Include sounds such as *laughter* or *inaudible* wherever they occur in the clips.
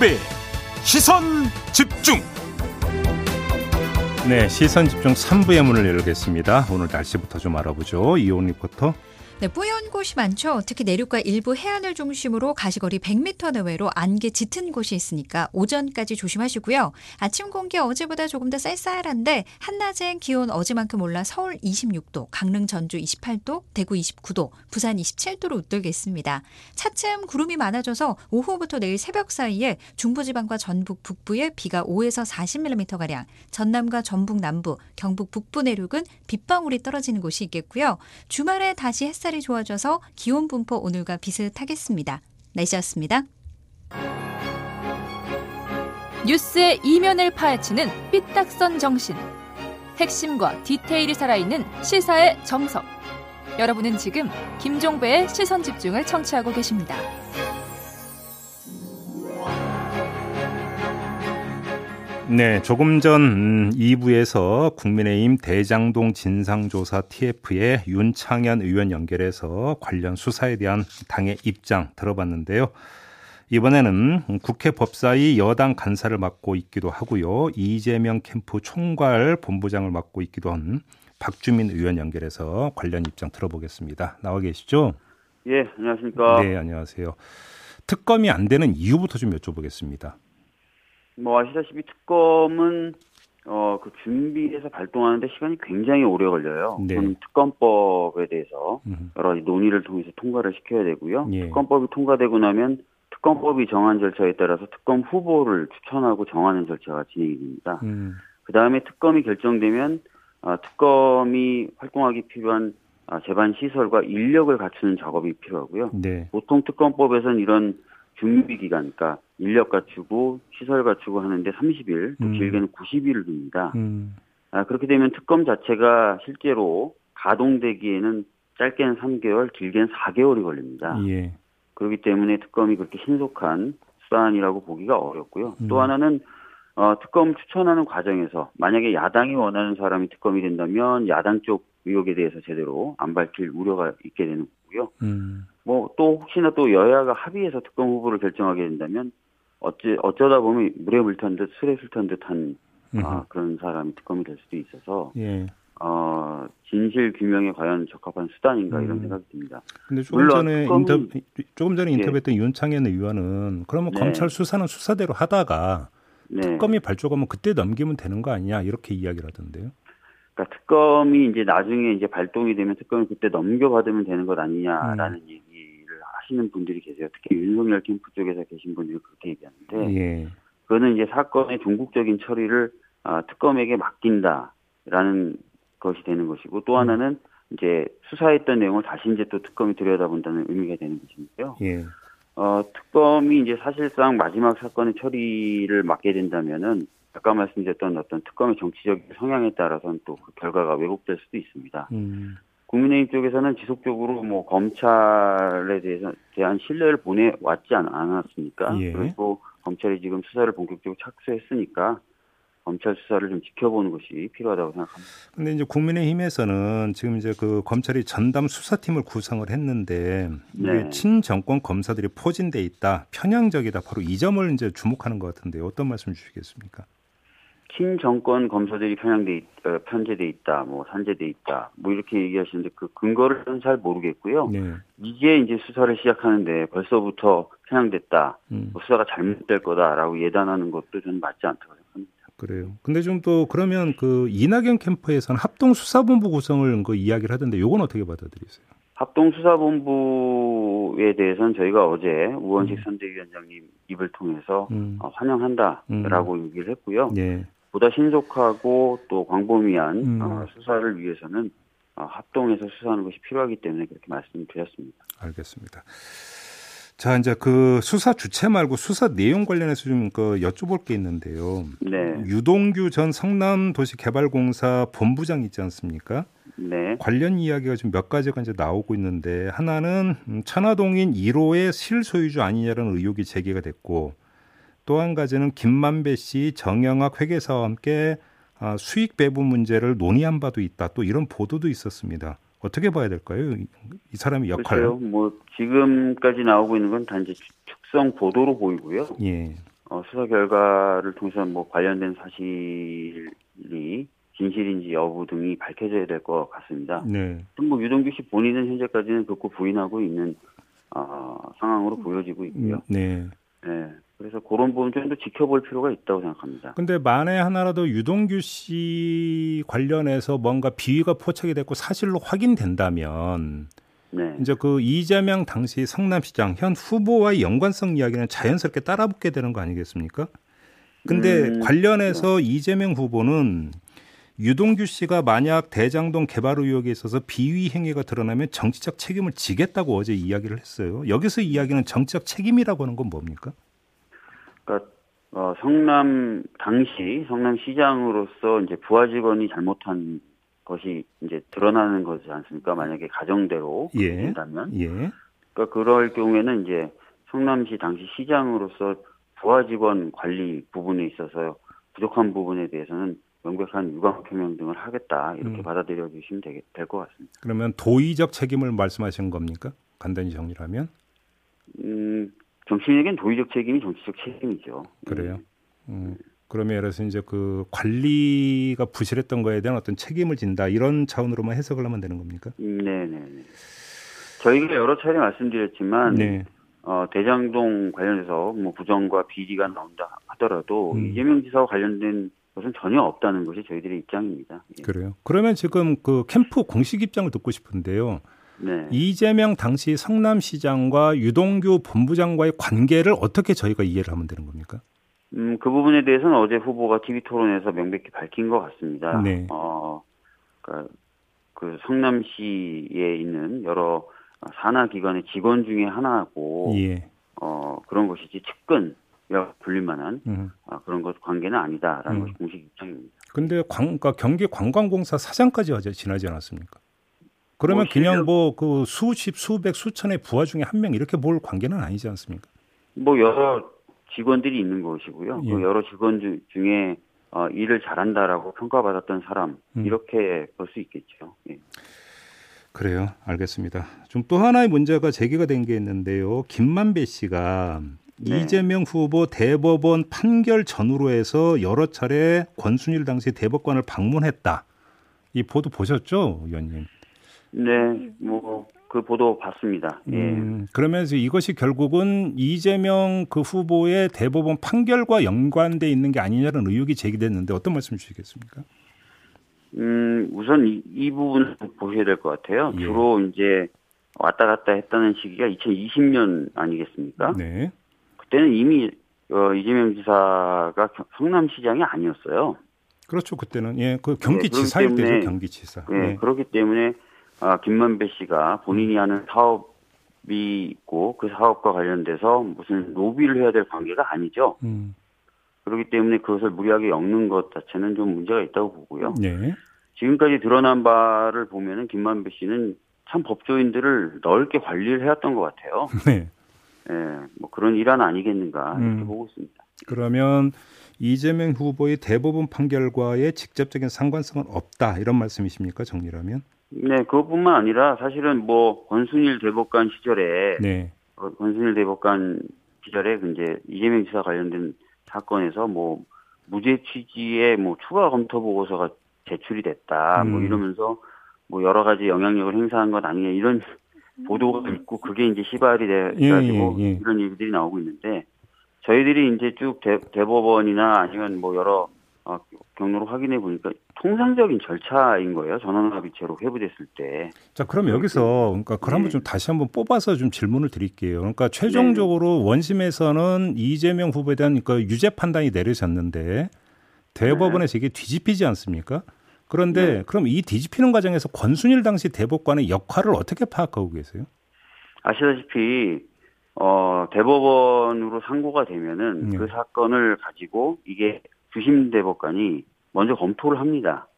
김종배 시선 집중 네, 시선 집중 3부의 문을 열겠습니다. 오늘 날씨부터 좀 알아보죠. 이온 리포터. 네, 뿌연 곳이 많죠. 특히 내륙과 일부 해안을 중심으로 가시거리 100m 내외로 안개 짙은 곳이 있으니까 오전까지 조심하시고요. 아침 공기 어제보다 조금 더 쌀쌀한데 한낮엔 기온 어제만큼 올라 서울 26도, 강릉 전주 28도, 대구 29도, 부산 27도로 웃돌겠습니다. 차츰 구름이 많아져서 오후부터 내일 새벽 사이에 중부지방과 전북 북부에 비가 5에서 40mm가량, 전남과 전북 남부, 경북 북부 내륙은 빗방울이 떨어지는 곳이 있겠고요. 주말에 다시 햇살 햇살이 좋아져서 기온 분포 오늘과 비슷하겠습니다. 날씨였습니다. 뉴스의 이면을 파헤치는 삐딱선 정신. 핵심과 디테일이 살아있는 시사의 정석. 여러분은 지금 김종배의 시선 집중을 청취하고 계십니다. 네, 조금 전 2부에서 음, 국민의힘 대장동 진상조사 TF의 윤창현 의원 연결해서 관련 수사에 대한 당의 입장 들어봤는데요. 이번에는 국회 법사위 여당 간사를 맡고 있기도 하고요. 이재명 캠프 총괄 본부장을 맡고 있기도 한 박주민 의원 연결해서 관련 입장 들어보겠습니다. 나와 계시죠? 예, 안녕하십니까? 네, 안녕하세요. 특검이 안 되는 이유부터 좀 여쭤보겠습니다. 뭐 아시다시피 특검은 어 그 준비해서 발동하는데 시간이 굉장히 오래 걸려요. 네. 특검법에 대해서 여러 가지 논의를 통해서 통과를 시켜야 되고요. 예. 특검법이 통과되고 나면 특검법이 정한 절차에 따라서 특검 후보를 추천하고 정하는 절차가 진행이 됩니다. 음. 그 다음에 특검이 결정되면 어, 특검이 활동하기 필요한 어, 재반 시설과 인력을 갖추는 작업이 필요하고요. 네. 보통 특검법에서는 이런 준비 기간, 그러니까 인력 갖추고 시설 갖추고 하는데 30일, 또 음. 길게는 90일을 둡니다. 음. 아, 그렇게 되면 특검 자체가 실제로 가동되기에는 짧게는 3개월, 길게는 4개월이 걸립니다. 예. 그렇기 때문에 특검이 그렇게 신속한 수단이라고 보기가 어렵고요. 음. 또 하나는 어, 특검 추천하는 과정에서 만약에 야당이 원하는 사람이 특검이 된다면 야당 쪽 의혹에 대해서 제대로 안 밝힐 우려가 있게 되는 거고요. 음. 뭐 또 혹시나 또 여야가 합의해서 특검 후보를 결정하게 된다면 어찌 어쩌다 보면 물에 물탄 듯 술에 술탄 듯한 아, 그런 사람이 특검이 될 수도 있어서 예. 어, 진실 규명에 과연 적합한 수단인가 음. 이런 생각이 듭니다. 근데 조금 전에 인터 조금 전에 예. 인터뷰했던 예. 윤창현 의원은 그러면 네. 검찰 수사는 수사대로 하다가 네. 특검이 발족하면 그때 넘기면 되는 거 아니냐 이렇게 이야기를 하던데요. 그러니까 특검이 이제 나중에 이제 발동이 되면 특검을 그때 넘겨받으면 되는 것 아니냐라는 음. 얘기 하시는 분들이 계세요. 특히 윤석열 캠프 쪽에서 계신 분들이 그렇게 얘기하는데 예. 그거는 이제 사건의 종국적인 처리를 어, 특검에게 맡긴다라는 것이 되는 것이고 또 음. 하나는 이제 수사했던 내용을 다시 이제 또 특검이 들여다본다는 의미가 되는 것인데요. 예. 어, 특검이 이제 사실상 마지막 사건의 처리를 맡게 된다면은 아까 말씀드렸던 어떤 특검의 정치적인 성향에 따라서는 또 그 결과가 왜곡될 수도 있습니다. 음. 국민의힘 쪽에서는 지속적으로 뭐 검찰에 대해서 대한 신뢰를 보내 왔지 않았습니까? 예. 그리고 검찰이 지금 수사를 본격적으로 착수했으니까 검찰 수사를 좀 지켜보는 것이 필요하다고 생각합니다. 근데 이제 국민의힘에서는 지금 이제 그 검찰이 전담 수사팀을 구성을 했는데 네. 친정권 검사들이 포진돼 있다, 편향적이다, 바로 이 점을 이제 주목하는 것 같은데 어떤 말씀 주시겠습니까? 친정권 검사들이 편향돼 있, 어, 편제돼 있다, 뭐 산재돼 있다, 뭐 이렇게 얘기하시는데 그 근거를 잘 모르겠고요. 네. 이제 이제 수사를 시작하는데 벌써부터 편향됐다, 음. 뭐 수사가 잘못될 거다라고 예단하는 것도 저는 맞지 않다고 생각합니다. 그래요. 근데 좀 또 그러면 그 이낙연 캠프에서는 합동 수사본부 구성을 그 이야기를 하던데 이건 어떻게 받아들이세요? 합동 수사본부에 대해서는 저희가 어제 우원식 음. 선대위원장님 입을 통해서 음. 어, 환영한다라고 음. 얘기를 했고요. 예. 보다 신속하고 또 광범위한 음. 어, 수사를 위해서는 어, 합동해서 수사하는 것이 필요하기 때문에 그렇게 말씀드렸습니다. 알겠습니다. 자, 이제 그 수사 주체 말고 수사 내용 관련해서 좀 그 여쭤볼 게 있는데요. 네. 유동규 전 성남도시개발공사 본부장 있지 않습니까? 네. 관련 이야기가 지금 몇 가지가 이제 나오고 있는데 하나는 천화동인 1호의 실소유주 아니냐라는 의혹이 제기가 됐고 또 한 가지는 김만배 씨 정영학 회계사와 함께 아, 수익 배분 문제를 논의한 바도 있다. 또 이런 보도도 있었습니다. 어떻게 봐야 될까요? 이 사람의 역할. 글쎄요. 뭐 지금까지 나오고 있는 건 단지 축성 보도로 보이고요. 예. 어, 어, 수사 결과를 통해서 뭐 관련된 사실이 진실인지 여부 등이 밝혀져야 될 것 같습니다. 네. 뭐 유동규 씨 본인은 현재까지는 극구 부인하고 있는 어, 상황으로 보여지고 있고요. 음, 네. 네. 그래서 그런 부분 좀 더 지켜볼 필요가 있다고 생각합니다. 근데 만에 하나라도 유동규 씨 관련해서 뭔가 비위가 포착이 됐고 사실로 확인된다면 네. 이제 그 이재명 당시 성남시장 현 후보와의 연관성 이야기는 자연스럽게 따라붙게 되는 거 아니겠습니까? 근데 음, 관련해서 네. 이재명 후보는 유동규 씨가 만약 대장동 개발 의혹에 있어서 비위 행위가 드러나면 정치적 책임을 지겠다고 어제 이야기를 했어요. 여기서 이야기는 정치적 책임이라고 하는 건 뭡니까? 그러니까 어, 성남 당시 성남시장으로서 이제 부하 직원이 잘못한 것이 이제 드러나는 거지 않습니까? 만약에 가정대로 예. 된다면, 예. 그러니까 그럴 경우에는 이제 성남시 당시 시장으로서 부하 직원 관리 부분에 있어서 부족한 부분에 대해서는 명백한 유감 표명 등을 하겠다 이렇게 음. 받아들여 주시면 될 것 같습니다. 그러면 도의적 책임을 말씀하시는 겁니까? 간단히 정리를 하면? 음, 정치인에겐 도의적 책임이 정치적 책임이죠. 그래요. 음. 그러면 예를 들어서 이제 그 관리가 부실했던 거에 대한 어떤 책임을 진다 이런 차원으로만 해석을 하면 되는 겁니까? 네네. 네, 네. 저희가 여러 차례 말씀드렸지만 네. 어, 대장동 관련해서 뭐 부정과 비리가 나온다 하더라도 음. 이재명 지사와 관련된 것은 전혀 없다는 것이 저희들의 입장입니다. 예. 그래요. 그러면 지금 그 캠프 공식 입장을 듣고 싶은데요. 네. 이재명 당시 성남시장과 유동규 본부장과의 관계를 어떻게 저희가 이해를 하면 되는 겁니까? 음, 그 부분에 대해서는 어제 후보가 TV 토론에서 명백히 밝힌 것 같습니다. 네. 어, 그러니까 그 성남시에 있는 여러 산하 기관의 직원 중에 하나고, 예. 어, 그런 것이지 측근, 불릴 만한 음. 아, 그런 것 관계는 아니다라는 음. 것이 공식 입장입니다. 근데 관, 그러니까 경기 관광공사 사장까지 어제 지나지 않았습니까? 그러면 뭐 그냥 뭐 그 수십, 수백, 수천의 부하 중에 한 명 이렇게 볼 관계는 아니지 않습니까? 뭐 여러 직원들이 있는 것이고요. 그 예. 그 여러 직원 주, 중에 어, 일을 잘한다라고 평가받았던 사람 음. 이렇게 볼 수 있겠죠. 예. 그래요. 알겠습니다. 좀 또 하나의 문제가 제기가 된 게 있는데요. 김만배 씨가 네. 이재명 후보 대법원 판결 전후로 해서 여러 차례 권순일 당시 대법관을 방문했다. 이 보도 보셨죠, 의원님? 네, 뭐 그 보도 봤습니다. 예. 음, 그러면서 이것이 결국은 이재명 그 후보의 대법원 판결과 연관돼 있는 게 아니냐는 의혹이 제기됐는데 어떤 말씀 주시겠습니까? 음, 우선 이, 이 부분 보셔야 될 것 같아요. 예. 주로 이제 왔다 갔다 했다는 시기가 2020년 아니겠습니까? 네. 그때는 이미 어, 이재명 지사가 성남시장이 아니었어요. 그렇죠. 그때는 예, 그 경기지사일 네, 때죠. 경기지사. 예, 네. 그렇기 때문에 아, 김만배 씨가 본인이 하는 사업이 있고 그 사업과 관련돼서 무슨 로비를 해야 될 관계가 아니죠. 음. 그렇기 때문에 그것을 무리하게 엮는 것 자체는 좀 문제가 있다고 보고요. 네. 지금까지 드러난 바를 보면은 김만배 씨는 참 법조인들을 넓게 관리를 해왔던 것 같아요. *laughs* 네. 예, 뭐 그런 일환 아니겠는가 이렇게 음. 보고 있습니다. 그러면 이재명 후보의 대법원 판결과의 직접적인 상관성은 없다 이런 말씀이십니까 정리라면? 네, 그것뿐만 아니라 사실은 뭐 권순일 대법관 시절에 네. 어, 권순일 대법관 시절에 그 이제 이재명 지사 관련된 사건에서 뭐 무죄 취지의 뭐 추가 검토 보고서가 제출이 됐다 뭐 음. 뭐 이러면서 뭐 여러 가지 영향력을 행사한 것 아니냐 이런 *laughs* 보도가 있고 그게 이제 시발이 돼가지고 예, 예, 예. 이런 얘기들이 나오고 있는데 저희들이 이제 쭉 대, 대법원이나 아니면 뭐 여러 어, 경로로 확인해 보니까 통상적인 절차인 거예요. 전원합의체로 회부됐을 때. 자, 그럼 여기서 그러니까 그걸 한번 네. 좀 다시 한번 뽑아서 좀 질문을 드릴게요. 그러니까 최종적으로 네. 원심에서는 이재명 후보에 대한 그 유죄 판단이 내려졌는데 대법원에서 이게 뒤집히지 않습니까? 그런데 네. 그럼 이 뒤집히는 과정에서 권순일 당시 대법관의 역할을 어떻게 파악하고 계세요? 아시다시피 어, 대법원으로 상고가 되면은 네. 그 사건을 가지고 이게 주심 대법관이 먼저 검토를 합니다.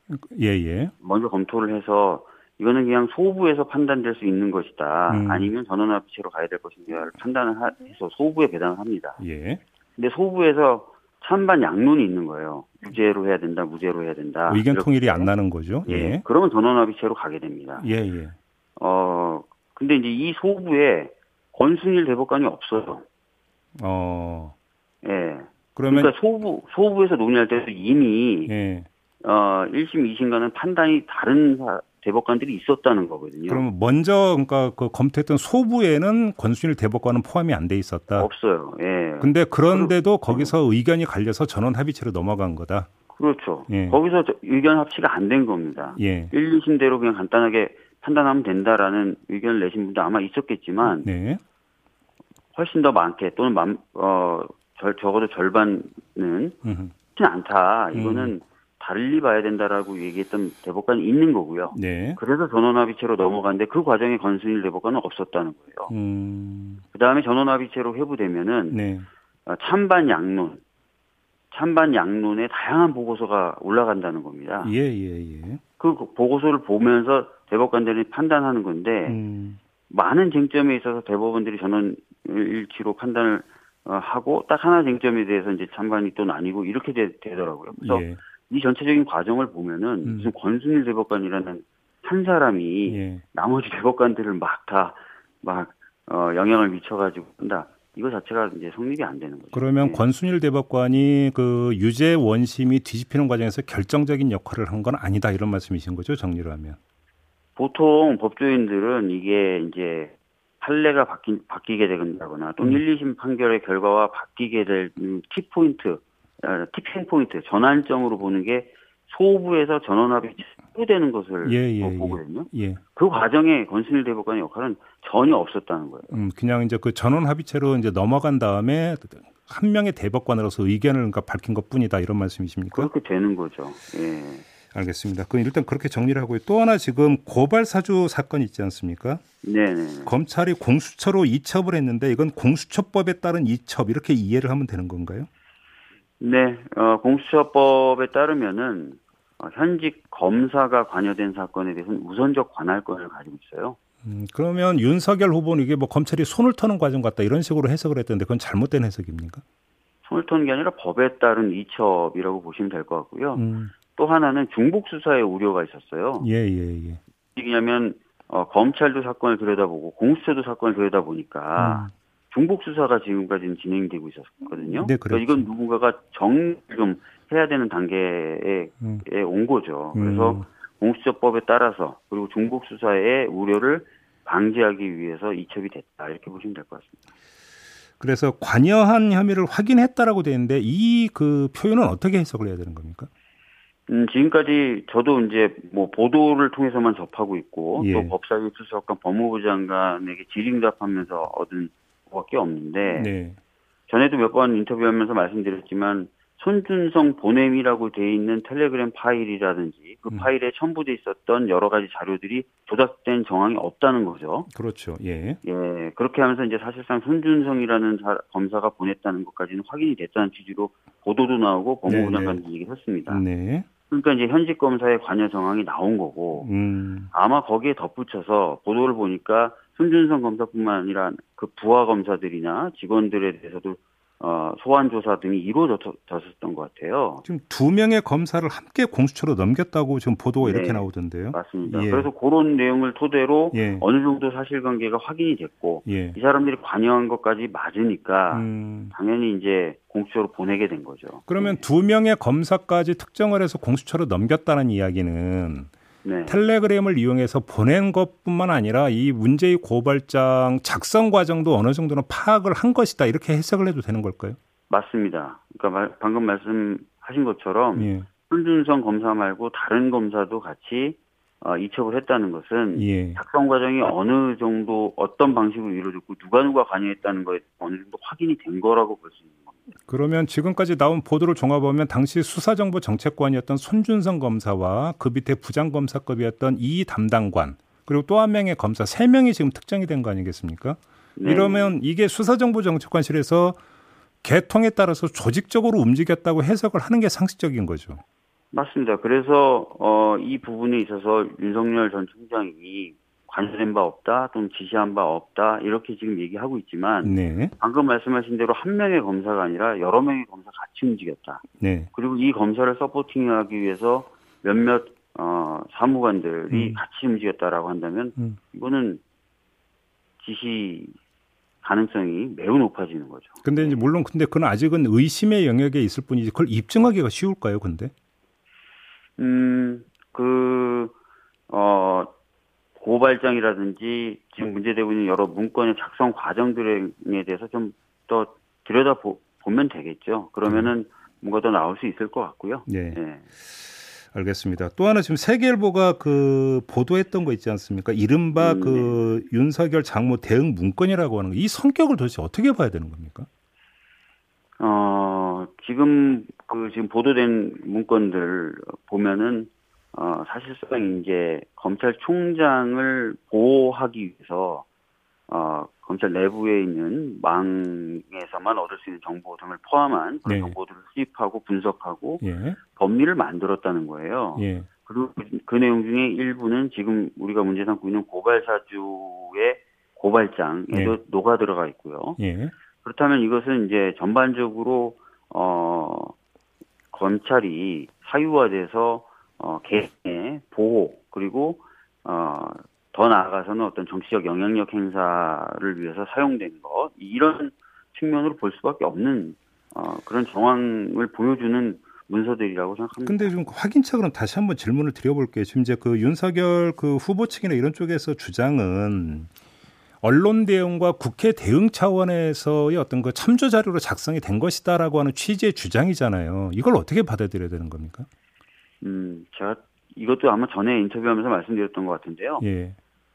예, 예. 먼저 검토를 해서 이거는 그냥 소부에서 판단될 수 있는 것이다. 음. 아니면 전원합의체로 가야 될 것인가를 판단을 해서 소부에 배당을 합니다. 예. 근데 소부에서 찬반 양론이 있는 거예요. 무죄로 해야 된다, 무죄로 해야 된다. 의견 통일이 안 나는 거죠. 예. 예. 그러면 전원합의체로 가게 됩니다. 예, 예. 어, 근데 이제 이 소부에 권순일 대법관이 없어요. 어. 예. 그러면 그러니까 소부 소부에서 논의할 때도 이미 예. 어 1심 2심과는 판단이 다른 대법관들이 있었다는 거거든요. 그러면 먼저 그러니까 그 검토했던 소부에는 권순일 대법관은 포함이 안 돼 있었다. 없어요. 예. 근데 그런데도 거기서 의견이 갈려서 전원 합의체로 넘어간 거다. 그렇죠. 예. 거기서 의견 합치가 안 된 겁니다. 예. 1, 2심대로 그냥 간단하게 판단하면 된다라는 의견을 내신 분도 아마 있었겠지만 네. 훨씬 더 많게 또는 만, 어, 절, 적어도 절반은 그렇지 않다. 이거는 음. 달리 봐야 된다라고 얘기했던 대법관이 있는 거고요. 네. 그래서 전원합의체로 넘어갔는데 그 과정에 건순일 대법관은 없었다는 거예요. 음. 그 다음에 전원합의체로 회부되면은 네. 어, 찬반 양론, 찬반 양론에 다양한 보고서가 올라간다는 겁니다. 예, 예, 예. 그 보고서를 보면서 대법관들이 판단하는 건데 음. 많은 쟁점에 있어서 대법원들이 전원 일치로 판단을 어, 하고 딱 하나 쟁점에 대해서 이제 찬반이 또 나뉘고 이렇게 되, 더라고요 그래서 예. 이 전체적인 과정을 보면은 음. 무슨 권순일 대법관이라는 한 사람이 예. 나머지 대법관들을 막 다막 막 어, 영향을 미쳐가지고 한다. 이거 자체가 이제 성립이 안 되는 거죠. 그러면 네. 권순일 대법관이 그 유죄 원심이 뒤집히는 과정에서 결정적인 역할을 한 건 아니다 이런 말씀이신 거죠 정리를 하면. 보통 법조인들은 이게 이제 판례가 바뀌, 바뀌게 된다거나 또는 음. 1, 2심 판결의 결과와 바뀌게 될 키포인트 티핑 포인트, 전환점으로 보는 게 소부에서 전원합이 치부되는 것을 예, 예, 예, 보거든요. 예. 그 과정에 권순일 대법관의 역할은 전혀 없었다는 거예요. 음, 그냥 이제 그 전원 합의체로 이제 넘어간 다음에 한 명의 대법관으로서 의견을 그러니까 밝힌 것 뿐이다 이런 말씀이십니까? 그렇게 되는 거죠. 예. 알겠습니다. 그럼 일단 그렇게 정리를 하고요. 또 하나 지금 고발 사주 사건 있지 않습니까? 네, 네. 검찰이 공수처로 이첩을 했는데 이건 공수처법에 따른 이첩 이렇게 이해를 하면 되는 건가요? 네, 어, 공수처법에 따르면은 어, 현직 검사가 관여된 사건에 대해서는 우선적 관할권을 가지고 있어요. 음, 그러면 윤석열 후보는 이게 뭐 검찰이 손을 터는 과정 같다 이런 식으로 해석을 했던데 그건 잘못된 해석입니까? 손을 터는 게 아니라 법에 따른 이첩이라고 보시면 될 것 같고요. 음. 또 하나는 중복 수사의 우려가 있었어요. 예, 예, 예. 왜냐하면 어, 검찰도 사건을 들여다보고 공수처도 사건을 들여다보니까 음. 중복 수사가 지금까지는 진행되고 있었거든요. 네, 그러니까 이건 누군가가 정리 좀 해야 되는 단계에 음. 온 거죠. 그래서 음. 공수처법에 따라서 그리고 중복 수사의 우려를 방지하기 위해서 이첩이 됐다 이렇게 보시면 될 것 같습니다. 그래서 관여한 혐의를 확인했다라고 되는데 이 그 표현은 어떻게 해석을 해야 되는 겁니까? 음, 지금까지 저도 이제 뭐 보도를 통해서만 접하고 있고 예. 또 법사위 수석관 법무부 장관에게 질의응답하면서 얻은 밖에 없는데 네. 전에도 몇 번 인터뷰하면서 말씀드렸지만 손준성 보냄이라고 돼 있는 텔레그램 파일이라든지 그 음. 파일에 첨부돼 있었던 여러 가지 자료들이 조작된 정황이 없다는 거죠. 그렇죠. 예. 예. 그렇게 하면서 이제 사실상 손준성이라는 자, 검사가 보냈다는 것까지는 확인이 됐다는 취지로 보도도 나오고 법무부 네, 장관도 네. 얘기를 했습니다. 네. 그러니까 이제 현직 검사의 관여 정황이 나온 거고 음. 아마 거기에 덧붙여서 보도를 보니까 손준성 검사뿐만 아니라 그 부하 검사들이나 직원들에 대해서도 어, 소환 조사 등이 이루어졌었던 것 같아요. 지금 두 명의 검사를 함께 공수처로 넘겼다고 지금 보도가 네, 이렇게 나오던데요. 맞습니다. 예. 그래서 그런 내용을 토대로 예. 어느 정도 사실관계가 확인이 됐고 예. 이 사람들이 관여한 것까지 맞으니까 음. 당연히 이제 공수처로 보내게 된 거죠. 그러면 네. 두 명의 검사까지 특정을 해서 공수처로 넘겼다는 이야기는 네. 텔레그램을 이용해서 보낸 것뿐만 아니라 이 문제의 고발장 작성 과정도 어느 정도는 파악을 한 것이다 이렇게 해석을 해도 되는 걸까요? 맞습니다. 그러니까 방금 말씀하신 것처럼 예. 손준성 검사 말고 다른 검사도 같이 어, 이첩을 했다는 것은 예. 작성 과정이 어느 정도 어떤 방식으로 이루어졌고 누가 누가 관여했다는 거에 어느 정도 확인이 된 거라고 볼 수 있는 그러면 지금까지 나온 보도를 종합하면 당시 수사정보 정책관이었던 손준성 검사와 그 밑에 부장검사급이었던 이 담당관 그리고 또 한 명의 검사 세 명이 지금 특정이 된 거 아니겠습니까? 네. 이러면 이게 수사정보 정책관실에서 개통에 따라서 조직적으로 움직였다고 해석을 하는 게 상식적인 거죠. 맞습니다. 그래서 어, 이 부분에 있어서 윤석열 전 총장이 관여된 바 없다 또는 지시한 바 없다 이렇게 지금 얘기하고 있지만 네. 방금 말씀하신 대로 한 명의 검사가 아니라 여러 명의 검사 같이 움직였다. 네. 그리고 이 검사를 서포팅하기 위해서 몇몇 어, 사무관들이 음. 같이 움직였다라고 한다면 음. 이거는 지시 가능성이 매우 높아지는 거죠. 근데 이제 물론 근데 그건 아직은 의심의 영역에 있을 뿐이지 그걸 입증하기가 쉬울까요, 근데? 음, 그, 어, 고발장이라든지 지금 문제되고 있는 여러 문건의 작성 과정들에 대해서 좀 더 들여다 보, 면 되겠죠. 그러면은 음. 뭔가 더 나올 수 있을 것 같고요. 네. 네. 알겠습니다. 또 하나 지금 세계일보가 그 보도했던 거 있지 않습니까? 이른바 음, 그 네. 윤석열 장모 대응 문건이라고 하는 거. 이 성격을 도대체 어떻게 봐야 되는 겁니까? 어, 지금 그 지금 보도된 문건들 보면은 어, 사실상 이제 검찰총장을 보호하기 위해서 어, 검찰 내부에 있는 망에서만 얻을 수 있는 정보 등을 포함한 그런 네. 정보들을 수집하고 분석하고 예. 법리를 만들었다는 거예요. 예. 그리고 그, 그, 내용 중에 일부는 지금 우리가 문제 삼고 있는 고발사주의 고발장에도 예. 녹아 들어가 있고요. 예. 그렇다면 이것은 이제 전반적으로 어 검찰이 사유화돼서 어 개인의 보호 그리고 어 더 나아가서는 어떤 정치적 영향력 행사를 위해서 사용된 것 이런 측면으로 볼 수밖에 없는 어, 그런 정황을 보여주는 문서들이라고 생각합니다. 근데 좀 확인차 그럼 다시 한번 질문을 드려볼게요. 지금 이제 그 윤석열 그 후보 측이나 이런 쪽에서 주장은 언론 대응과 국회 대응 차원에서의 어떤 그 참조 자료로 작성이 된 것이다라고 하는 취지의 주장이잖아요. 이걸 어떻게 받아들여야 되는 겁니까? 음, 제가 이것도 아마 전에 인터뷰하면서 말씀드렸던 것 같은데요. 예.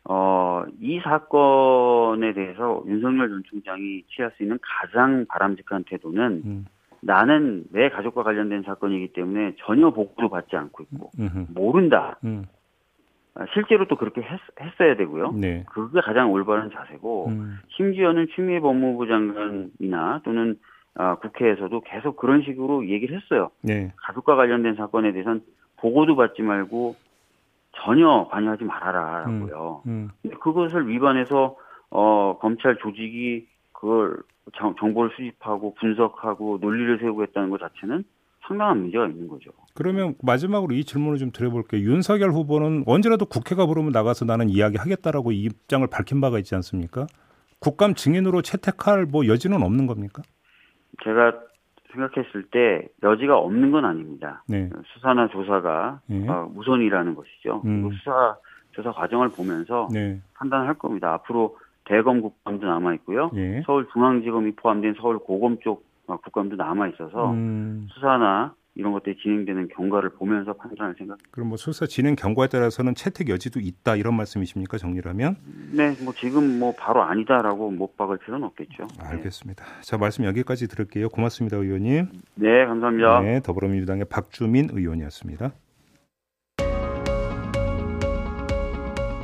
어, 이 사건에 대해서 윤석열 전 총장이 취할 수 있는 가장 바람직한 태도는 음. 나는 내 가족과 관련된 사건이기 때문에 전혀 보고도 받지 않고 있고 음흠. 모른다. 음. 아, 실제로 또 그렇게 했, 어야 되고요. 네. 그게 가장 올바른 자세고 음. 심지어는 추미애 법무부 장관이나 또는 아, 국회에서도 계속 그런 식으로 얘기를 했어요. 네. 가족과 관련된 사건에 대해서는 보고도 받지 말고 전혀 관여하지 말아라라고요. 음, 음. 그것을 위반해서 어 검찰 조직이 그걸 정, 정보를 수집하고 분석하고 논리를 세우고 했다는 것 자체는 상당한 문제가 있는 거죠. 그러면 마지막으로 이 질문을 좀 드려볼게요. 윤석열 후보는 언제라도 국회가 부르면 나가서 나는 이야기하겠다라고 이 입장을 밝힌 바가 있지 않습니까? 국감 증인으로 채택할 뭐 여지는 없는 겁니까? 제가 생각했을 때 여지가 없는 건 아닙니다. 네. 수사나 조사가 네. 어, 우선이라는 것이죠. 음. 수사 조사 과정을 보면서 네. 판단할 겁니다. 앞으로 대검 국감도 남아 있고요. 예. 서울중앙지검이 포함된 서울 고검 쪽 국감도 남아 있어서 음. 수사나 이런 것들이 진행되는 경과를 보면서 판단할 생각입니다. 그럼 뭐 수사 진행 경과에 따라서는 채택 여지도 있다 이런 말씀이십니까 정리를 하면? 네, 뭐 지금 뭐 바로 아니다라고 못 박을 필요는 없겠죠. 알겠습니다. 네. 자 말씀 여기까지 들을게요. 고맙습니다, 의원님. 네, 감사합니다. 네, 더불어민주당의 박주민 의원이었습니다.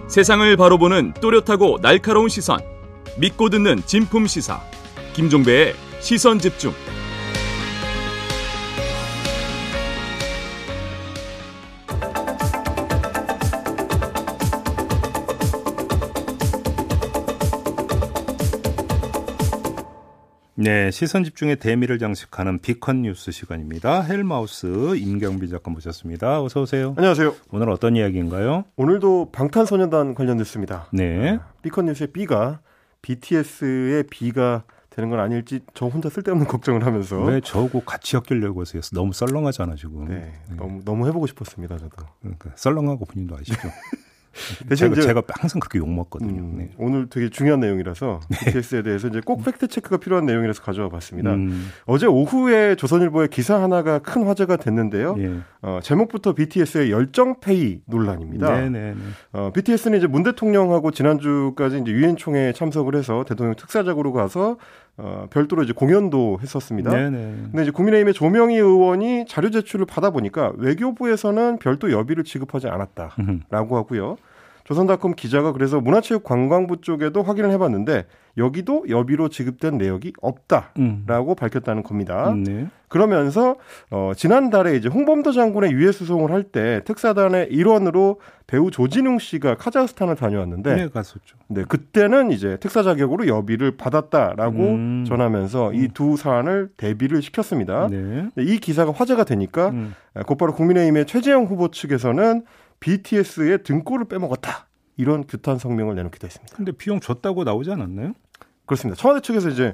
세상을 바로 보는 또렷하고 날카로운 시선, 믿고 듣는 진품 시사, 김종배의 시선 집중. 네, 시선 집중의 대미를 장식하는 비컨 뉴스 시간입니다. 헬마우스 임경비 작가 모셨습니다. 어서 오세요. 안녕하세요. 오늘 어떤 이야기인가요? 오늘도 방탄소년단 관련됐습니다. 네. 비컨 뉴스의 B가 BTS의 B가 되는 건 아닐지 저 혼자 쓸데없는 걱정을 하면서 왜 저하고 같이 엮이려고 해서 너무 썰렁하잖아 지금. 네, 네. 너무 너무 해보고 싶었습니다 저도. 그러니까 썰렁하고 본인도 아시죠. *laughs* 대신 제가, 제가 항상 그렇게 욕 먹거든요. 음, 네. 오늘 되게 중요한 내용이라서 *laughs* BTS에 대해서 이제 꼭 팩트 체크가 필요한 내용이라서 가져와 봤습니다. 음. 어제 오후에 조선일보의 기사 하나가 큰 화제가 됐는데요. 예. 어, 제목부터 BTS의 열정 페이 논란입니다. 네네네. 어, BTS는 이제 문 대통령하고 지난주까지 이제 유엔 총회에 참석을 해서 대통령 특사적으로 가서 어, 별도로 이제 공연도 했었습니다. 네네. 근데 이제 국민의힘의 조명희 의원이 자료 제출을 받아 보니까 외교부에서는 별도 여비를 지급하지 않았다라고 하고요. 조선닷컴 기자가 그래서 문화체육관광부 쪽에도 확인을 해봤는데 여기도 여비로 지급된 내역이 없다라고 음. 밝혔다는 겁니다. 음, 네. 그러면서 어, 지난달에 이제 홍범도 장군의 유해 수송을 할 때 특사단의 일원으로 배우 조진웅 씨가 카자흐스탄을 다녀왔는데 네, 갔었죠. 네, 그때는 이제 특사 자격으로 여비를 받았다라고 음. 전하면서 음. 이두 사안을 대비를 시켰습니다. 네. 이 기사가 화제가 되니까 음. 곧바로 국민의힘의 최재형 후보 측에서는 BTS의 등골을 빼먹었다. 이런 규탄 성명을 내놓기도 했습니다. 근데 비용 줬다고 나오지 않았나요? 그렇습니다. 청와대 측에서 이제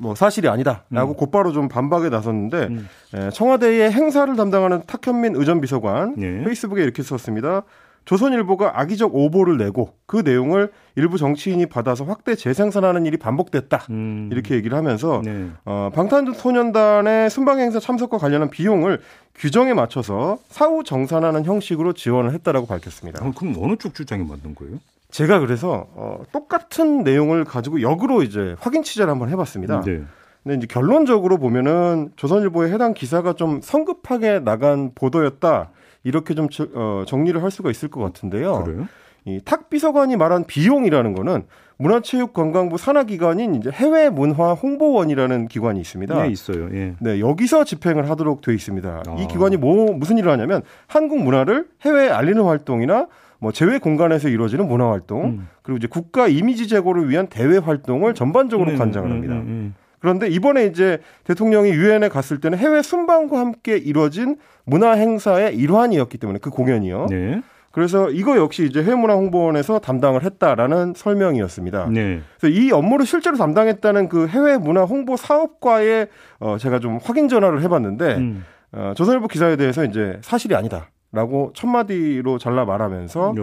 뭐 사실이 아니다라고 음. 곧바로 좀 반박에 나섰는데 음. 에, 청와대의 행사를 담당하는 탁현민 의전비서관 예. 페이스북에 이렇게 썼습니다. 조선일보가 악의적 오보를 내고 그 내용을 일부 정치인이 받아서 확대 재생산하는 일이 반복됐다 음. 이렇게 얘기를 하면서 네. 어, 방탄소년단의 순방 행사 참석과 관련한 비용을 규정에 맞춰서 사후 정산하는 형식으로 지원을 했다라고 밝혔습니다. 아, 그럼 어느 쪽 주장이 맞는 거예요? 제가 그래서 어, 똑같은 내용을 가지고 역으로 이제 확인 취재를 한번 해봤습니다. 네. 근데 이제 결론적으로 보면은 조선일보의 해당 기사가 좀 성급하게 나간 보도였다 이렇게 좀 어, 정리를 할 수가 있을 것 같은데요. 그래요? 이탁 비서관이 말한 비용이라는 거는 문화체육관광부 산하기관인 이제 해외 문화 홍보원이라는 기관이 있습니다. 네, 있어요. 예. 네, 여기서 집행을 하도록 되어 있습니다. 아. 이 기관이 뭐 무슨 일을 하냐면 한국 문화를 해외에 알리는 활동이나 뭐 제외 공간에서 이루어지는 문화 활동 음. 그리고 이제 국가 이미지 제고를 위한 대외 활동을 전반적으로 음, 관장을 음, 합니다. 음, 음, 그런데 이번에 이제 대통령이 유엔에 갔을 때는 해외 순방과 함께 이루어진 문화 행사의 일환이었기 때문에 그 공연이요. 네. 그래서 이거 역시 이제 해외문화홍보원에서 담당을 했다라는 설명이었습니다. 네. 그래서 이 업무를 실제로 담당했다는 그 해외 문화 홍보 사업과의 어 제가 좀 확인 전화를 해봤는데 음. 어, 조선일보 기사에 대해서 이제 사실이 아니다. 라고 첫마디로 잘라 말하면서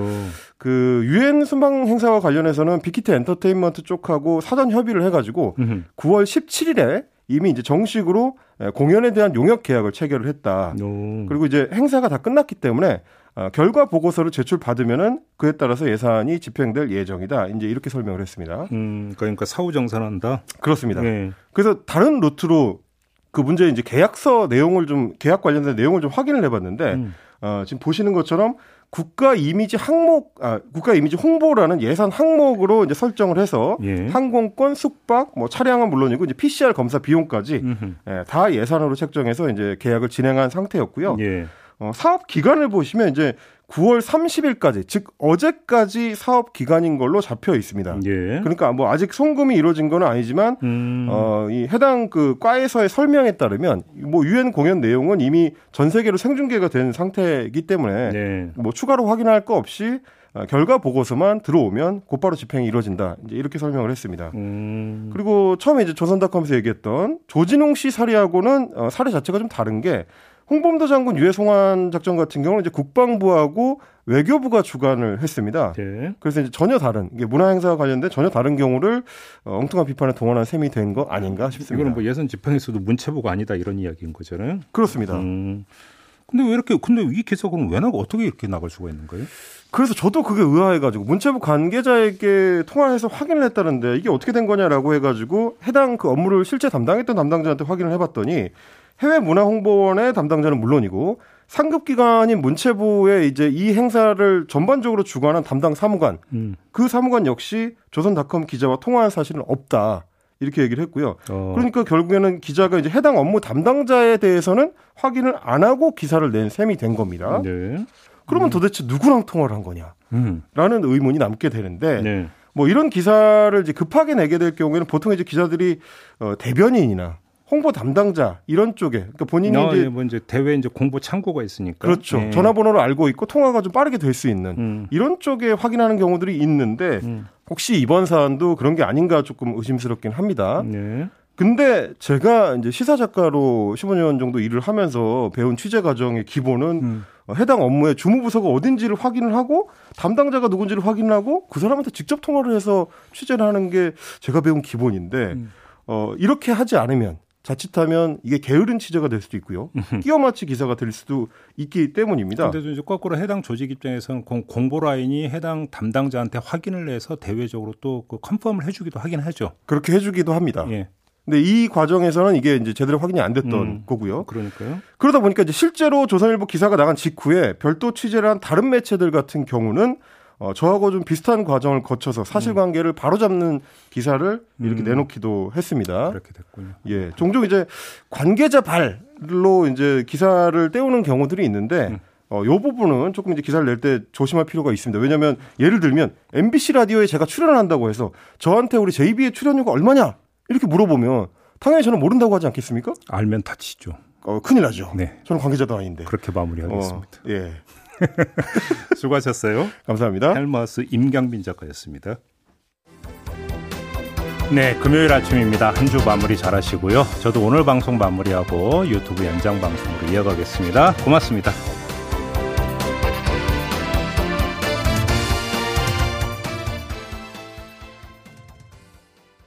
그 유엔 순방 행사와 관련해서는 빅히트 엔터테인먼트 쪽하고 사전 협의를 해가지고 음흠. 9월 17일에 이미 이제 정식으로 공연에 대한 용역 계약을 체결을 했다. 오. 그리고 이제 행사가 다 끝났기 때문에 어, 결과 보고서를 제출 받으면은 그에 따라서 예산이 집행될 예정이다. 이제 이렇게 설명을 했습니다. 음, 그러니까 사후 정산한다. 그렇습니다. 네. 그래서 다른 루트로 그 문제 이제 계약서 내용을 좀 계약 관련된 내용을 좀 확인을 해봤는데 음. 어, 지금 보시는 것처럼 국가 이미지 항목, 아, 국가 이미지 홍보라는 예산 항목으로 이제 설정을 해서 예. 항공권, 숙박, 뭐 차량은 물론이고 이제 PCR 검사 비용까지 예, 다 예산으로 책정해서 이제 계약을 진행한 상태였고요. 예. 어, 사업 기간을 보시면 이제 9월 30일까지 즉 어제까지 사업 기간인 걸로 잡혀 있습니다. 예. 그러니까 뭐 아직 송금이 이루어진 건 아니지만 음. 어 이 해당 그 과에서의 설명에 따르면 뭐 유엔 공연 내용은 이미 전 세계로 생중계가 된 상태이기 때문에 네. 뭐 추가로 확인할 거 없이 어, 결과 보고서만 들어오면 곧바로 집행이 이루어진다. 이제 이렇게 설명을 했습니다. 음. 그리고 처음에 이제 조선닷컴에서 얘기했던 조진웅 씨 사례하고는 어, 사례 자체가 좀 다른 게 홍범도 장군 유해 송환 작전 같은 경우는 이제 국방부하고 외교부가 주관을 했습니다. 네. 그래서 이제 전혀 다른 이게 문화 행사와 관련된 전혀 다른 경우를 어, 엉뚱한 비판에 동원한 셈이 된 거 아닌가 싶습니다. 이거는 뭐 예선 집행에서도 문체부가 아니다 이런 이야기인 거잖아요. 그렇습니다. 음. 근데 왜 이렇게 근데 이 기사는 왜 나고 어떻게 이렇게 나갈 수가 있는 거예요? 그래서 저도 그게 의아해가지고 문체부 관계자에게 통화해서 확인을 했다는데 이게 어떻게 된 거냐라고 해가지고 해당 그 업무를 실제 담당했던 담당자한테 확인을 해봤더니 해외 문화 홍보원의 담당자는 물론이고 상급 기관인 문체부의 이제 이 행사를 전반적으로 주관한 담당 사무관, 음. 그 사무관 역시 조선닷컴 기자와 통화한 사실은 없다. 이렇게 얘기를 했고요. 어. 그러니까 결국에는 기자가 이제 해당 업무 담당자에 대해서는 확인을 안 하고 기사를 낸 셈이 된 겁니다. 네. 그러면 음. 도대체 누구랑 통화를 한 거냐? 음. 라는 의문이 남게 되는데 네. 뭐 이런 기사를 이제 급하게 내게 될 경우에는 보통 이제 기자들이 어 대변인이나 홍보 담당자 이런 쪽에 그러니까 본인이 어, 이제 뭐 이제 대외 이제 공보 창구가 있으니까 그렇죠 네. 전화번호를 알고 있고 통화가 좀 빠르게 될 수 있는 음. 이런 쪽에 확인하는 경우들이 있는데 음. 혹시 이번 사안도 그런 게 아닌가 조금 의심스럽긴 합니다. 네. 근데 제가 이제 시사 작가로 15년 정도 일을 하면서 배운 취재 과정의 기본은 음. 해당 업무의 주무 부서가 어딘지를 확인을 하고 담당자가 누군지를 확인하고 그 사람한테 직접 통화를 해서 취재를 하는 게 제가 배운 기본인데 음. 어 이렇게 하지 않으면 자칫하면 이게 게으른 취재가 될 수도 있고요. 끼어 맞치 기사가 될 수도 있기 때문입니다. 그런데도 이제 거꾸로 해당 조직 입장에서는 공 보 라인이 해당 담당자한테 확인을 해서 대외적으로 또 그 컨펌을 해주기도 하긴 하죠. 그렇게 해주기도 합니다. 예. 근데 이 과정에서는 이게 이제 제대로 확인이 안 됐던 음, 거고요. 그러니까요. 그러다 보니까 이제 실제로 조선일보 기사가 나간 직후에 별도 취재를 한 다른 매체들 같은 경우는 어, 저하고 좀 비슷한 과정을 거쳐서 사실관계를 음. 바로잡는 기사를 이렇게 음. 내놓기도 했습니다. 그렇게 됐군요. 예, 종종 이제 관계자 발로 이제 기사를 떼우는 경우들이 있는데 음. 어, 요 부분은 조금 이제 기사를 낼 때 조심할 필요가 있습니다. 왜냐하면 예를 들면 MBC 라디오에 제가 출연을 한다고 해서 저한테 우리 JB의 출연료가 얼마냐 이렇게 물어보면 당연히 저는 모른다고 하지 않겠습니까? 알면 다치죠. 어, 큰일 나죠. 네. 저는 관계자도 아닌데. 그렇게 마무리하겠습니다. 어, 예. *laughs* 수고하셨어요. 감사합니다. 헬마스 임경빈 작가였습니다. 네, 금요일 아침입니다. 한 주 마무리 잘 하시고요. 저도 오늘 방송 마무리하고 유튜브 연장 방송으로 이어가겠습니다. 고맙습니다.